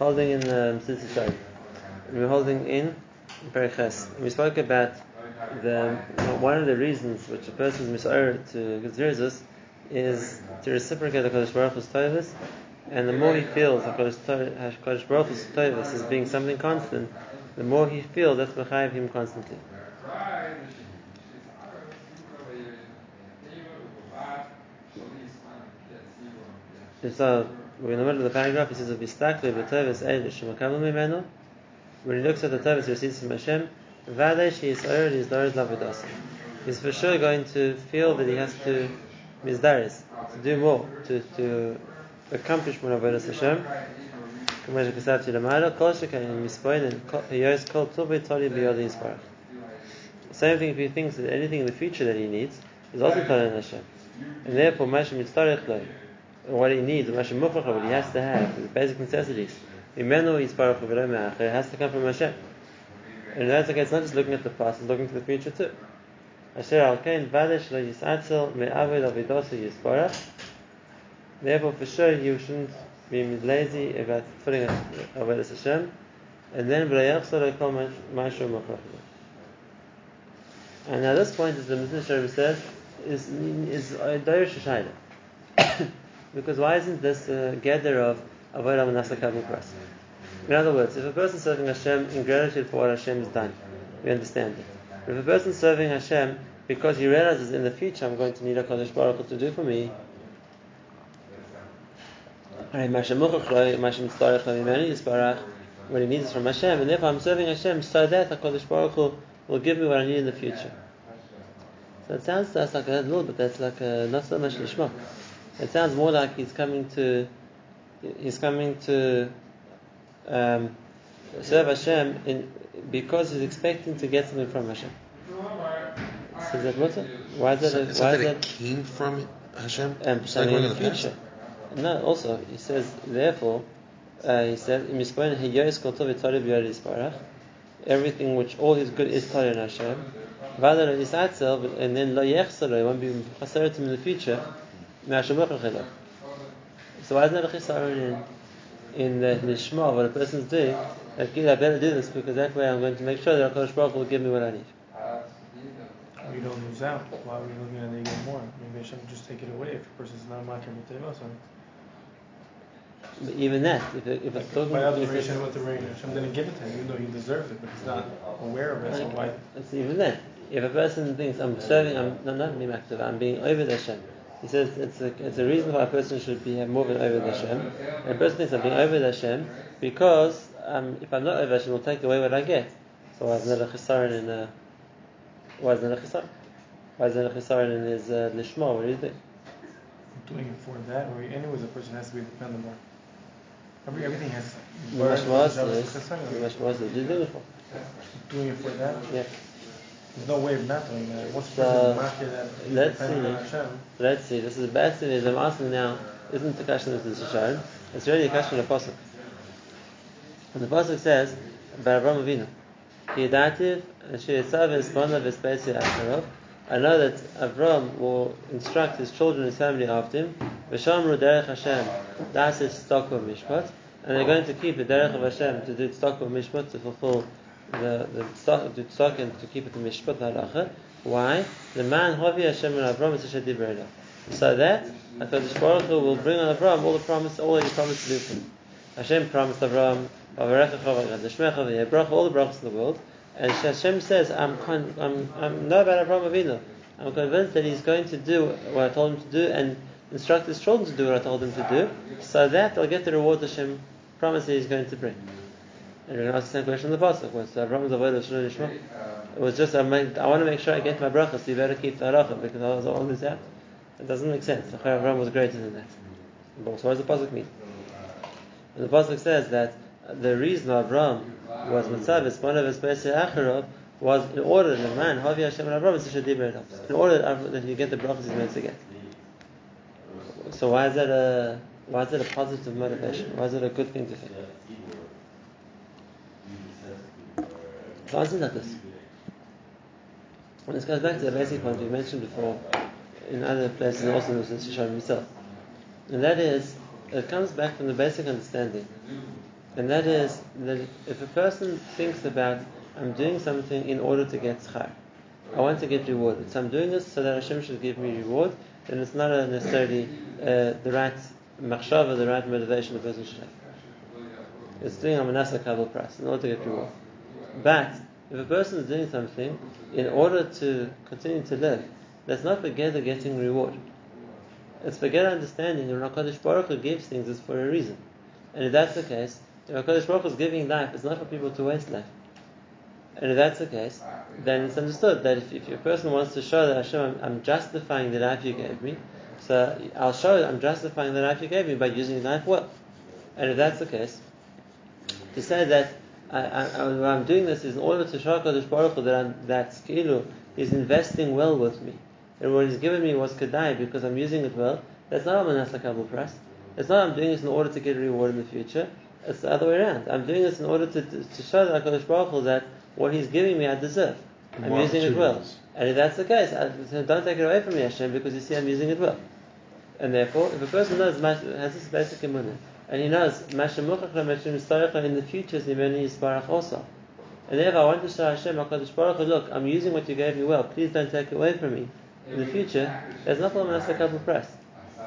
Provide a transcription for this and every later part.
holding in um, Sisi We're holding in Periches. We spoke about the one of the reasons which a person is misor to Gizrizus is to reciprocate the Kodesh Baruch Hu's and the more he feels the Kodesh Baruch Hu's Tovus as being something constant, the more he feels that's behind him constantly. So we're in the middle of the paragraph, he says, When he looks at the Torah, he receives from Hashem, vade she is already his doris lavodasa. He's for sure going to feel that he has to mizdaris, to do more, to, to accomplish more of Hashem. Same thing if he thinks that anything in the future that he needs is also Torah and Hashem. And therefore, Mashim is Torah what he needs, what he has to have, the basic necessities, Imenu Yisparach it has to come from Hashem. And that's okay, it's not just looking at the past, it's looking to the future too. Therefore, for sure, you shouldn't be lazy about putting avodas Hashem, and then. And now this point, as the Mishnah says, is is a Darish Because why isn't this a gather of Avodah Manasa Kavim In other words, if a person is serving Hashem in gratitude for what Hashem has done, we understand it. But if a person is serving Hashem because he realizes in the future I'm going to need a Kodesh Baruch to do for me, what he needs is from Hashem, and therefore I'm serving Hashem so that HaKadosh Baruch Hu will give me what I need in the future. So it sounds to us like a little bit, that's like a, not so much lishma. It sounds more like he's coming to, he's coming to um, serve Hashem in, because he's expecting to get something from Hashem. So is that what? Why is that? So, why is that, that came from Hashem? Um, something in the, future. No, also he says therefore. Uh, he says, everything which all his good is Torah in Hashem. And then yechsaro, won't be to him in the future. So why isn't there a chisaron in in the nishma what a person's doing? That I better do this because that way I'm going to make sure that Hakadosh Baruch will give me what I need. We don't lose out. Why are we looking at it even more? Maybe Hashem just take it away if a person's not making with but even that, if, it, if it's talking by observation with the rain, Hashem didn't give it to him, even though he deserved it, but he's not aware of it. So why? It's even that. If a person thinks I'm serving, I'm not, not being active, I'm being over the Hashem. He says it's a, it's a reason why a person should be more of an over the Hashem. And a person thinks I'm being over the Hashem because um, if I'm not over Hashem, will take away what I get. So why is there a chisaron in a, why is there a chisaron? Why is there a chisaron in his uh, lishma? What do you think? Doing it for that, or anyways, a person has to be dependable. Every, everything has. Dependent on the doing it for that? Yeah. There's no way of not doing that. Uh, Once so, that uh, let's see. Let's see. This is the best thing is I'm asking now, isn't the question of the Shasharon? It's really a question of the Pasuk. And the Pasuk says, Avraham Avinu, Yedativ, Sheyetzav Espana Vespesi Acharov. I know that Avram will instruct his children, his family after him. V'shamru derech Hashem, das is stock of mishpat, and they're going to keep the derech of Hashem to do stock of mishpat to fulfill the the stock and to keep it in mishpat halacha. Why? The man havi Hashem and Avram is a So that Hakadosh Baruch Hu will bring on Avram all the promise, all that He promised to do for him. Hashem promised Avram, all the brachas in the world. And Hashem says, I'm, con- I'm, I'm no about Abraham Avinu. I'm convinced that he's going to do what I told him to do and instruct his children to do what I told him to do, so that they'll get the reward Hashem promised he's going to bring. And you're going to ask the same question in the pasuk. Was Abraham's avoid of Shlomo uh, It was just I, make, I want to make sure I get my bracha, so you better keep the halacha because otherwise I'll lose out. It doesn't make sense. Abraham was greater than that. But So what does the pasuk mean? Uh, and the pasuk says that the reason Abraham was Mitzavis, one of his Acharov, was in order that the man, Havi Hashem and Abraham, is in order that, that you get the brachas he's meant to get. So why is that a why is it a positive motivation? Why is it a good thing to think? Is like this. And this goes back to the basic point we mentioned before in other places and also in the Shishon himself. And that is, it comes back from the basic understanding And that is that if a person thinks about, I'm doing something in order to get schar, I want to get rewarded. So I'm doing this so that Hashem should give me reward, then it's not necessarily uh, the right machshava, the right motivation the person should have. It's doing a manasa kabel price in order to get reward. But if a person is doing something in order to continue to live, that's not together getting reward. It's together understanding that HaKadosh Baruch Hu gives things, it's for a reason. And if that's the case, if HaKadosh Baruch Hu is giving life, it's not for people to waste life. And if that's the case, then it's understood that if, if a person wants to show that Hashem, I'm, I'm justifying the life you gave me, so I'll show I'm justifying the life you gave me by using life well. And if that's the case, to say that I, I, what I'm doing this is in order to show HaKadosh Baruch Hu that, I'm, that Skilu is investing well with me. And what he's given me was Kedai because I'm using it well. That's not a Manasa Kabul press. It's not I'm doing this in order to get a reward in the future. It's the other way around. I'm doing this in order to, to show that HaKadosh Baruch Hu that what he's giving me I deserve. I'm using it well. And if that's the case, I, don't take it away from me, Hashem, because you see I'm using it well. And therefore, if a person knows, has this basic imunah, and he knows, in the future is Nimeni Yisparach also. And therefore, I want to show Hashem, Baruch look, I'm using what you gave me well, please don't take it away from me. In the future, there's nothing on a couple press.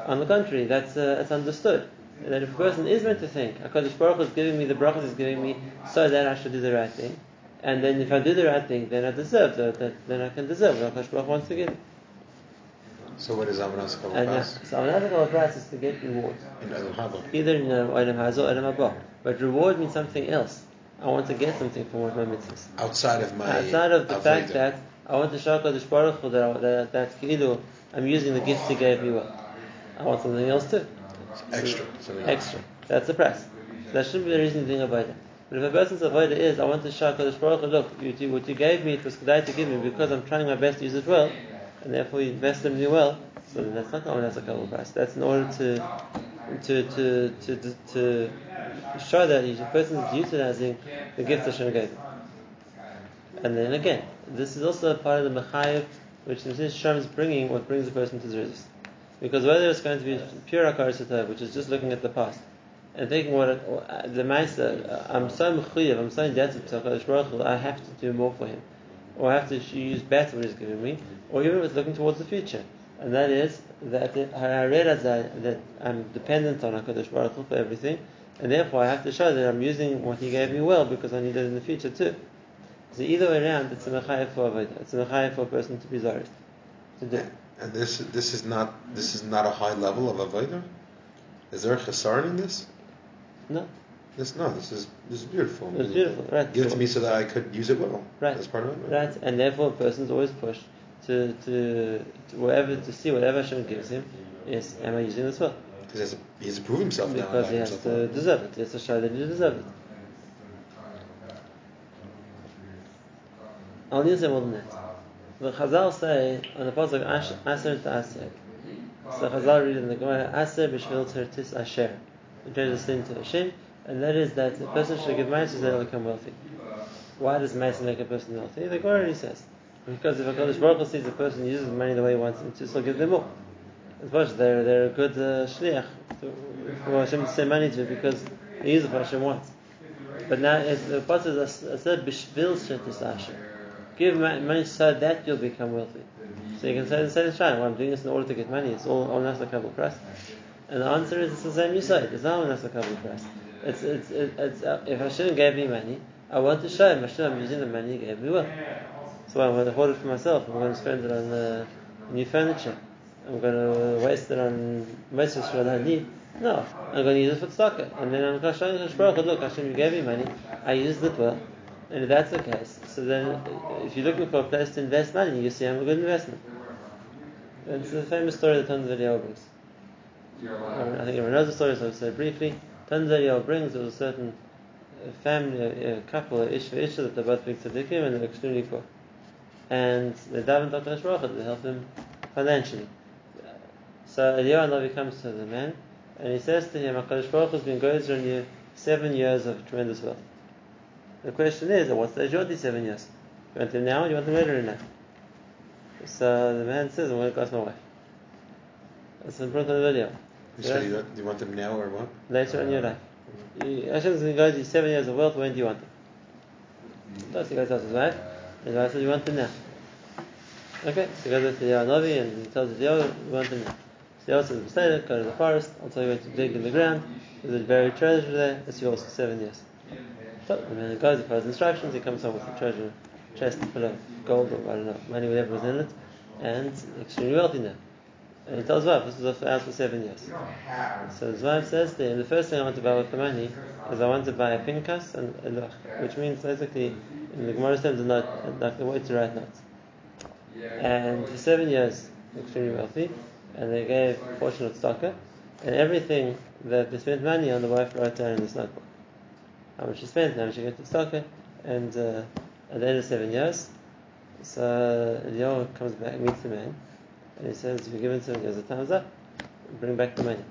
On the contrary, that's, uh, understood. That if a person is meant to think, HaKadosh Baruch is giving me the brachas he's giving me so that I should do the right thing, and then if I do the right thing, then I deserve that, that then I can deserve what HaKadosh Baruch wants to give. So what is Amanas Kabul And uh, so couple price is to get reward. In Haba. Either in uh, Olam Hazor or Olam Haba. But reward means something else. I want to get something from one of my mitzvahs. Outside of my Outside of the fact that I want to show HaKadosh Baruch Hu that, that, that I'm using the gifts He gave me well. I want something else too. extra. Extra. That's the price. That shouldn't be the reason you're doing avodah. But if a person's avodah is, I want to show HaKadosh Baruch Hu, look, you, what you gave me, it was kedai to give me because I'm trying my best to use it well, and therefore you invest in me well, so that's not oh, that's a couple price. That's in order to to to to to, show that the person is utilizing the gift Hashem gave. And then again, this is also a part of the mechayev, which this Shem is bringing what brings the person to the Zrizis. Because whether it's going to be pure Akarisatov, which is just looking at the past, and thinking what the Maisa, I'm so mechuyev, I'm so indebted to Baruch I have to do more for him. Or I have to use better what he's giving me, or even with looking towards the future. And that is that I realize that, that I'm dependent on HaKadosh Baruch Hu for everything, and therefore I have to show that I'm using what he gave me well because I need it in the future too. So either way around, it's a mechayev for avodah. It's a mechayev for a person to be zarist. To do. And this this is not this is not a high level of avodah. Is there a chesaron in this? No, This no. This is this is beautiful. it's beautiful, right? Give it to me so that I could use it well. Right. That's part of it. Right, and therefore a person's always pushed to, to, to whatever to see whatever Hashem gives him is am I using this well? Because he has to, he has to prove himself. Because he has himself to deserve it. He has to show that he deserves it. I'll to say more than that. The Chazal say on the pasuk Aser to Aser. So Chazal read in the Gemara Aser b'shvil tertis Asher. It changes sin to Hashem, and that is that a person should give ma'aser so that he'll become wealthy. Why does ma'aser make a person wealthy? The already says because if a Kadosh Baruch sees a person uses money the way he wants him to, so give them more. As much as they're they're a good uh, shliach for Hashem to send money to because they use it for Hashem wants. But now it's, the is said Asher. Give money so that you'll become wealthy. So you can say the same Shine. Well, I'm doing this in order to get money. It's all on a couple price. And the answer is it's the same you say. It's not on a couple price. It's it's it's, it's uh, if Hashem gave me money, I want to show him Hashem I'm using the money He gave me well. So I'm going to hoard it for myself. I'm going to spend it on uh, new furniture. I'm going to waste it on most of what I need. No, I'm going to use it for tzedakah. And then I'm going to show Hu, look, Hashem, you gave me money. I used it well. And if that's the case, so then uh, if you're looking for a place to invest money, you see I'm a good investment. It's a famous story that Tons Video brings. I think everyone knows the story, so I'll say it briefly. Video brings was a certain uh, family, a, a couple, a ish ish that they're both big tzaddikim and they're extremely poor. And they HaKadosh Baruch Hu to help them financially. So Eliyahu Navi comes to the man and he says to him, HaKadosh Baruch has been going on you seven years of tremendous wealth. The question is, at what stage want these seven years? You want them now or you want them later in life? So the man says, I'm going to ask my wife. That's in front of the video. You say you, want- you want them now or what? Later in your life. you- Hashem is going to go to you seven years of wealth. When do you want them? So he goes to his wife, and his wife says, "You want them now." Okay, so he goes to the Novi and he tells the Yoga, "You want them now." So the Yoga says, "Beseder, go to the forest. I'll tell you where to dig in the ground. There's a buried treasure there. It's yours for seven years." So the man goes, he follows instructions. He comes home with a treasure chest full of gold or I don't know money, whatever was in it, and extremely wealthy now. And he tells wife, "This was ours for seven years." So his wife says to him, the first thing I want to buy with the money is I want to buy a pinkas and a loch, which means basically, in the Gemara terms, a note, like a way to write notes. And for seven years, extremely wealthy, and they gave a portion of tzedakah, and everything that they spent money on, the wife wrote down in this notebook. How much she spent, how much she got to tzedakah, and uh, at the end of seven years, so Eliyahu comes back, meets the man, and he says, if "You've given seven years, the time's up. Bring back the money."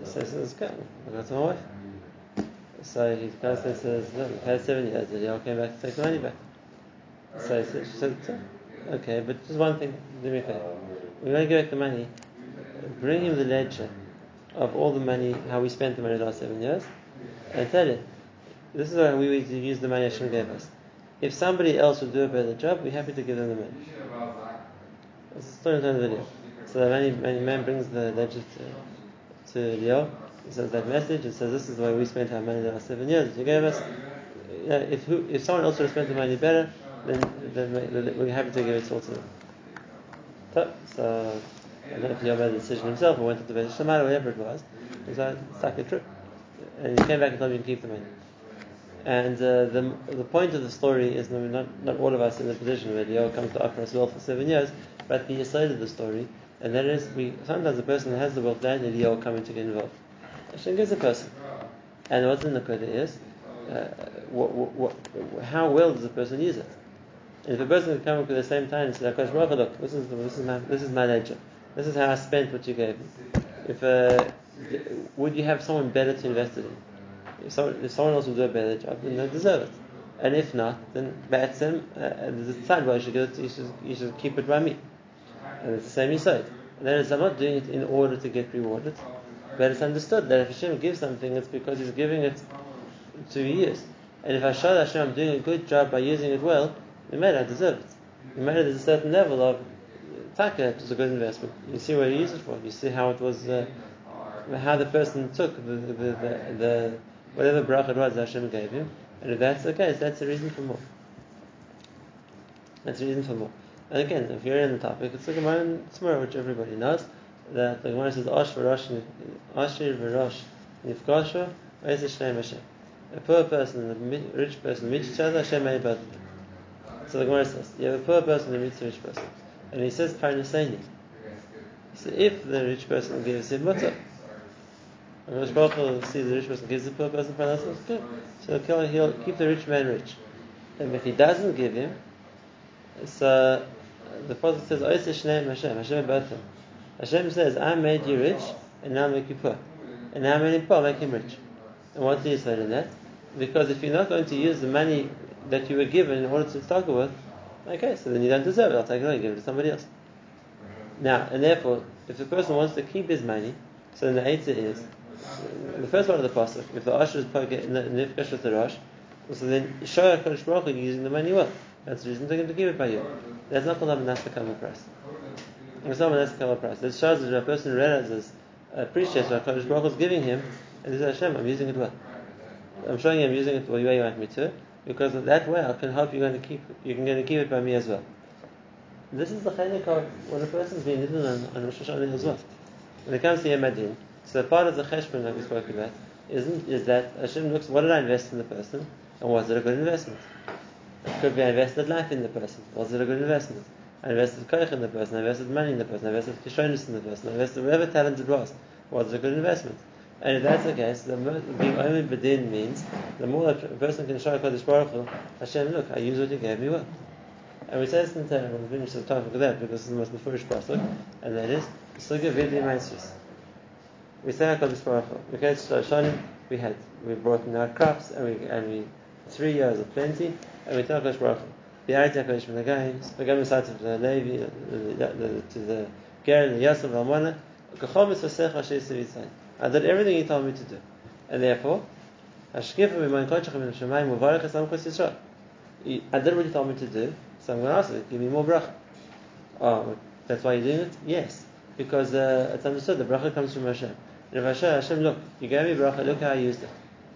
He says, "Okay, I'll go to my wife." So he goes and says, "No, we've had seven years." Eliyahu came back to take the money back. So he she said, "Okay, but just one thing, do me a favor. We're going to give back the money. Bring him the ledger of all the money, how we spent the money the last seven years, and tell him, this is how we to use the money Hashem gave us. If somebody else would do a better job, we're happy to give them the money. That's the story in the video. So the money, money man brings the ledger to, to Leo. He says that message. It says this is the way we spent our money the last seven years that you gave us. If who, if someone else would have spent the money better, then, then, we're happy to give it all to them. So, I don't know if Leo made the decision himself or went to the Beis Shammai or whatever it was. He said, stuck a trip. And he came back and told me to keep the money. And uh, the, the point of the story is no, not, not all of us in the position where Leo comes to offer us wealth for seven years, but the aside of the story, and that is we sometimes the person who has the wealth then and the Leo coming to get involved. Hashem gives a person. And what's in the Kodesh is uh, what, what, what, how well does the person use it? And if a person can come up at the same time and say, "Akash Baruch Hu, look, this is this is my this is my ledger. This is how I spent what you gave me." If uh, would you have someone better to invest it in? If someone, if someone else will do a better job, then they deserve it. And if not, then that's him. Uh, and there's side why you should, it, you, should, you should keep it by me. And it's the same said. And then it's, I'm not doing it in order to get rewarded, but it's understood that if Hashem gives something, it's because He's giving it to use. And if I show that Hashem I'm doing a good job by using it well, then maybe I deserve it. Maybe there's a certain level of taka, it was a good investment. You see what you use it for. You see how it was, uh, how the person took the, the, the, the whatever bracha it was Hashem gave him. And if that's the case, that's a reason for more. That's a reason for more. And again, if you're in the topic, it's the Gemara in Tzmur, which everybody knows, that the Gemara says, Osh v'rosh, Ashir v'rosh, nifkasha, v'ez Hashem Hashem. A poor person and a rich person meet each other, Hashem made both of them. So the Gemara says, you have a poor person who meets a rich person. And he says, Parnaseni. So if the rich person gives him mutter, and Rosh Baruch the rich person gives the poor person parnassus, good. So he'll, he'll keep the rich man rich. And if he doesn't give him, so uh, the Prophet says, oh, Oise Shneim Hashem, Hashem both them. Hashem says, I made you rich, and now I make you poor. And now I made him poor, make him rich. And what do you say to that? Because if you're not going to use the money that you were given in order to start with, okay, so then you don't deserve it. I'll take it away and give it to somebody else. Now, and therefore, if the person wants to keep his money, so then the answer is the first part of the pasuk. If the usher is poking the nifkash with the rush, so then show Hakadosh Baruch Hu using the money well. That's the reason they're going to give it by you. That's not called a manas cover price. It's not a manas cover price. It shows that a person realizes, appreciates what Hakadosh Baruch Hu is giving him, and he says, Hashem, I'm using it well. I'm showing you I'm using it the way you want me to, because that way I can help you going to keep you're going to keep it by me as well. This is the chelik of when a person's being hidden on, on Rosh Hashanah as well. When it comes to Yom so part of the cheshbon that we spoke about isn't is that Hashem looks what did I invest in the person and was it a good investment? It could be I invested life in the person. Was it a good investment? I invested koich in the person. I invested money in the person. I invested kishonis in the person. I invested whatever talent it was. Was it a good investment? And if that's the case, the being only bedin means the more a person can show Kodesh Baruch Hu, Hashem, look, I use what you gave me well. And we say this in Torah, we'll finish the topic of that because is the most first pasuk, and that is Sugya Vidi Maestris. We say HaKadosh Baruch Hu. We get Shoshanim, we had, we brought in our crops, and we, and we, three years of plenty, and we tell HaKadosh Baruch Hu, the Ayat HaKadosh from the Gaim, we go inside to the Levi, to the Ger, the Yosef, Almana, I did everything he told me to do. And therefore, Hashkifa b'moin kochach min Shemayim uvarech esam kos Yisrael. I did what he told me to do, so I'm going to ask you, give me more bracha. Oh, that's why you're doing it? Yes. Because uh, it's understood the bracha comes from Hashem. And if Hashem, look, you gave me bracha, look how I used it.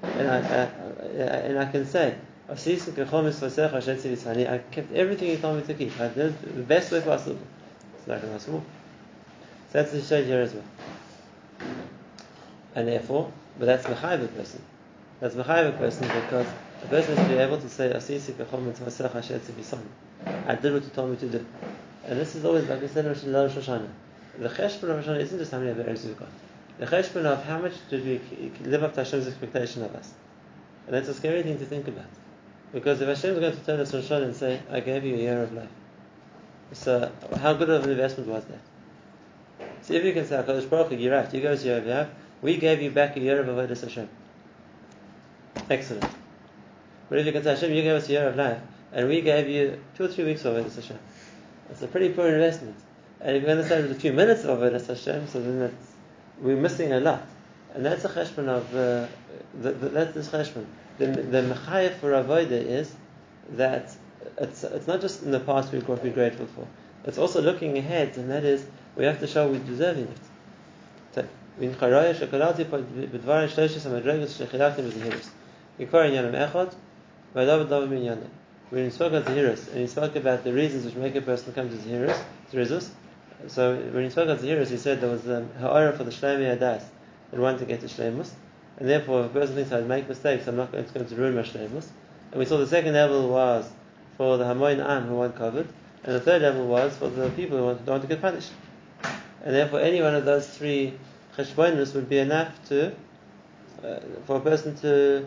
And I, I, I, and I can say, "Asisi kechol mitzvasecha asher tzivitzani." I kept everything you told me to keep. I did the best way possible. So I can ask. So that's the shade here as well. And therefore, but that's mechayiv a person. That's mechayiv a person because a person has to be able to say, "Asisi kechol mitzvasecha asher tzivitzani." I did what you told me to do. And this is always, like I said in Rosh Hashanah, the cheshbon of Hashanah isn't just how many Averis we've got. The cheshbon of how much did we live up to Hashem's expectation of us. And that's a scary thing to think about. Because if Hashem is going to turn us Rosh Hashanah and say, I gave you a year of life, so how good of an investment was that? So if you can say, HaKadosh Baruch you're right, you a year of life, we gave you back a year of Avodah Hashem. Excellent. But if you can say, Hashem, you gave us a year of life, and we gave you two or three weeks of Avodah Hashem. It's a pretty poor investment. And if you're going to say it a few minutes of Avodah Hashem, so then that's, we're missing a lot. And that's a cheshbon of, uh, the, the, that's this cheshbon. The, the mechayev for Avodah is that it's, it's not just in the past we've got to be grateful for. It's also looking ahead, and that is, we have to show we're deserving it. "V'in charaya shekarati po- b'dvarim shloshis hamadregos shechilaktim b'zehiros." Yikvar inyanim echad, v'adav dav minyanim. When he spoke about Zahiris, and he spoke about the reasons which make a person come to Zahiris, to Rizus, so when he spoke about Zahiris, he said there was um, ha'ara for the Shlemi Adas, that wanted to get to Shlemus, and therefore if a person thinks I'd make mistakes, I'm not going, it's going to ruin my Shlemus. And we saw the second level was for the Hamoin Am who weren't covered, and the third level was for the people who want, don't want to get punished. And therefore any one of those three cheshbonis would be enough to, uh, for a person to,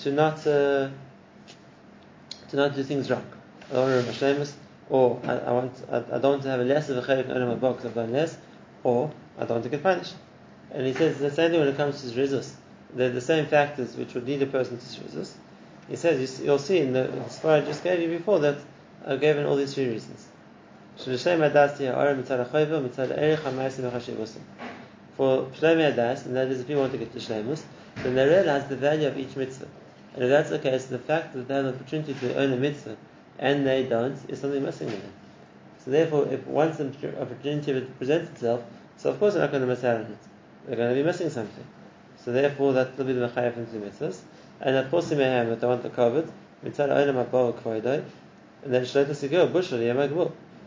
to not, uh, to not do things wrong. I don't want to ruin my or I, I want I, I don't want to have a less of a chelik in my box. I've done less, or I don't want to get punished. And he says the same thing when it comes to zrizus. They're the same factors which would lead a person to zrizus. He says you, will see in the, in the story I just gave you before that I've given all these three reasons. For Shlemi Adas, and that is if you want to get to Shlemus, then they realize the value of each mitzvah. And if that's the case, the fact that they have the opportunity to earn a mitzvah and they don't is something missing in them. So therefore, if once an opportunity presents itself, so of course they're not going to miss out on it. They're going to be missing something. So therefore, that will be the mechayev into the mitzvahs. And of course, they may have, but they want the covered. Mitzvah olam abba kvoidai. And then shloita sigil bushel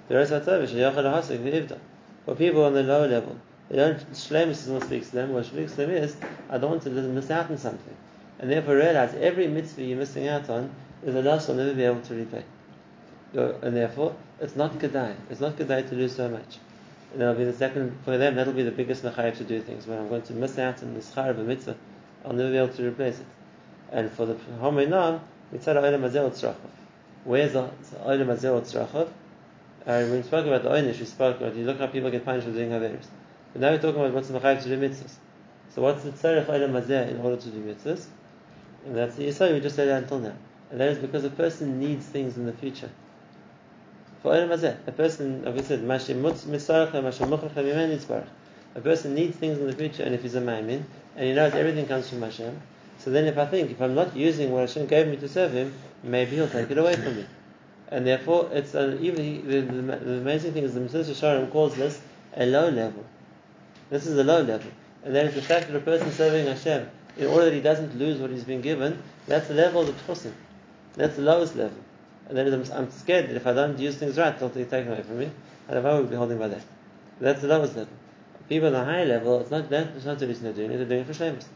rest of the sheyachad hasik v'ivda. For people on the lower level, they don't. Shlemus is what speaks to them. What speaks to them is, I don't want to miss out on something. And therefore, realize every mitzvah you're missing out on is a loss you'll never be able to repay. And therefore, it's not kedai. It's not kedai to lose so much. And that'll be the second for them. That'll be the biggest mechayev to do things. When I'm going to miss out on the schar of a mitzvah, I'll never be able to replace it. And for the hominam, mitzvah olam azel tzrachov. Where's the olam azel tzrachov? Uh, when we spoke about the oynish, we spoke about you look how people get punished for doing haveris. But now we're talking about what's the mechayev to do mitzvahs. So what's the tzarech olam azeh in order to do mitzvahs? And that's the yisod we just said until now. And that is because a person needs things in the future. A person, a person needs things in the future, and if he's a maimin, and he knows everything comes from Hashem, so then if I think, if I'm not using what Hashem gave me to serve Him, maybe He'll take it away from me. And therefore, it's an, even the, the, the, amazing thing is the Mesilas Yesharim calls this a low level. This is a low level, and that is the fact that a person serving Hashem, in order that he doesn't lose what he's been given, that's the level of the tchusim. That's the lowest level. And then I'm, scared that if I don't use things right, they'll be taken away from me. And if I would be holding by that. That's the lowest level. People on the high level, it's not that, it's not the reason they're doing it, they're doing it for shameless.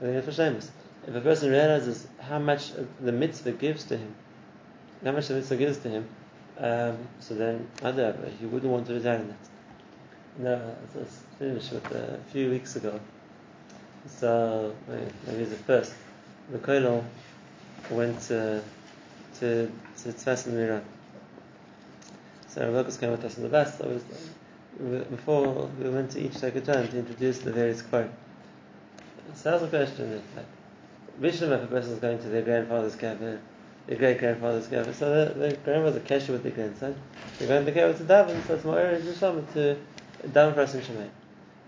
They're doing it for shameless. If a person realizes how much the mitzvah gives to him, how much the mitzvah gives to him, um, so then, other, he wouldn't want to resign in that. No, I finished with uh, a few weeks ago. So, maybe the first. Koilol went to to to Tzves in Iran. So Rav Lucas came with us in the bus. So was, before we went to each take a turn to introduce the various quote. So that's a question. Is like, Bishlam, if a person is going to their grandfather's cabin, their great grandfather's cabin, so the, the grandfather's a with their grandson. They're going to the cabin to daven, so it's more urgent to daven for us in Shemayim.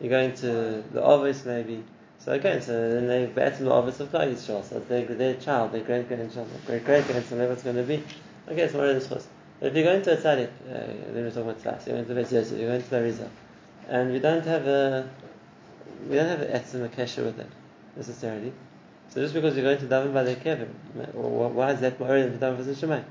You're going to the office maybe So again, so then they better the office of Klal Yisrael. So their, their child, their great grandchild, great great grandson, whatever it's going to be. Okay, it's more of this But if you go into a tzaddik, uh, then we're talking about tzaddik, you're going to Beis Yosef, you're going to the Rizal, and we don't have a we don't have an etzim kesher with them necessarily. So just because you're going to daven by the kever, why is that more than the daven for Shemayim?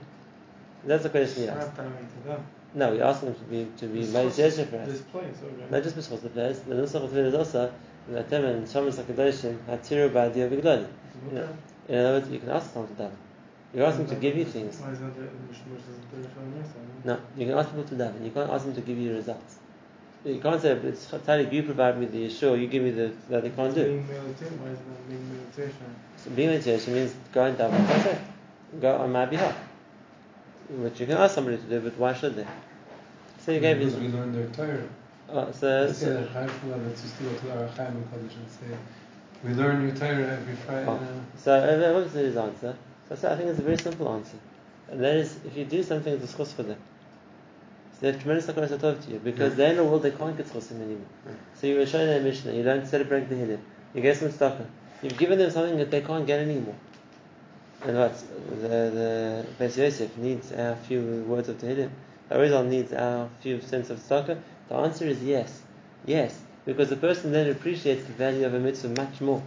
That's the question you ask. not davening to them. No, you're asking them to be to be This Beis place- Yosef for us. This place, okay. Not just b'schos the place. The nusach of is also that them and Shamas Hakadoshim hatiru ba'adio b'gdoli. Okay. In other words, you can ask someone to daven. You're asking to give you things. Why is that the Mishmush is the Rishon Mesa? No, you can ask people to daven. You can't ask them to give you results. You can't say it's Talik, you provide me the Yeshua, you give me the that they can't do. Being meditation, why is that being meditation? So being meditation means go and daven. That's it. Go on my behalf. Which you can ask somebody to do, but why should they? So you gave because me. we learned their Torah. Ah, oh, so, so that Chaim Shmuel, let's just go to our Chaim and Kodesh and say, we learn new Torah every Friday. Oh. So uh, what was his answer? So I said, I think it's a very simple answer. And that is, if you do something, it's a for them. So they have tremendous hakaras tov to you because they're in a world they can't get schusim anymore. So you were showing them Mishnah, you don't celebrate the Hillim, you gave them tzedakah. You've given them something that they can't get anymore. And what? The, the Beis Yosef needs our uh, few words of Tehillim. Arizal needs our few cents of tzedakah. The answer is yes. Yes. Because the person then appreciates the value of a mitzvah much more.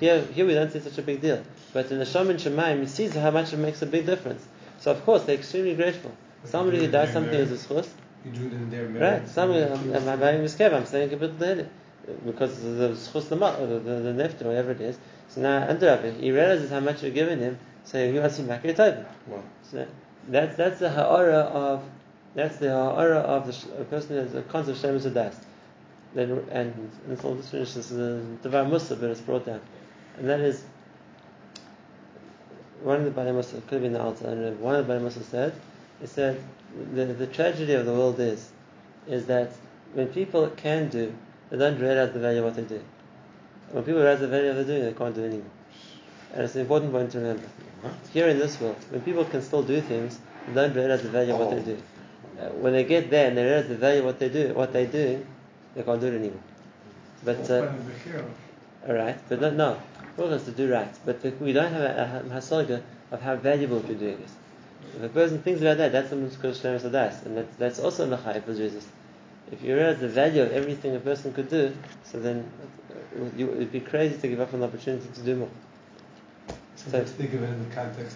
Here, here we don't see such a big deal. But in the Shaman Shemaim, he sees how much it makes a big difference. So of course, they're extremely grateful. Somebody who does something as a schus, You do it in their merit. right? Somebody, um, um, I'm, I'm, I'm I'm saying a bit the because of the schus the the, the, the neft or whatever it is. So now under he realizes how much you're giving him, so he wants to make it over. Wow. So that's that's the ha'ara of that's the ha'ara of the a person who has a concept of shemus das. Then and this all this finishes the Devar Musa, but it's brought down, and that is one of the Baalei Mussar could have been the Alter, one of the Baalei Mussar said, he said the the tragedy of the world is is that when people can do, they don't realize the value of what they do. When people realize the value of what they do, they can't do anymore. And it's an important point to remember. Here in this world, when people can still do things, they don't realize the value of what they do. Uh, when they get there and they realize the value of what they do, what they do, they can't do it anymore. But uh, kind of a hero? all right, but no, no, we're going to do right. But the, we don't have a, a hasaga of how valuable we're doing is. If a person thinks about that, that's something called shlemus adas, and that's, that's also in the chayv for Jesus. If you realize the value of everything a person could do, so then uh, you, it'd be crazy to give up an opportunity to do more. So So- let's think of it in the context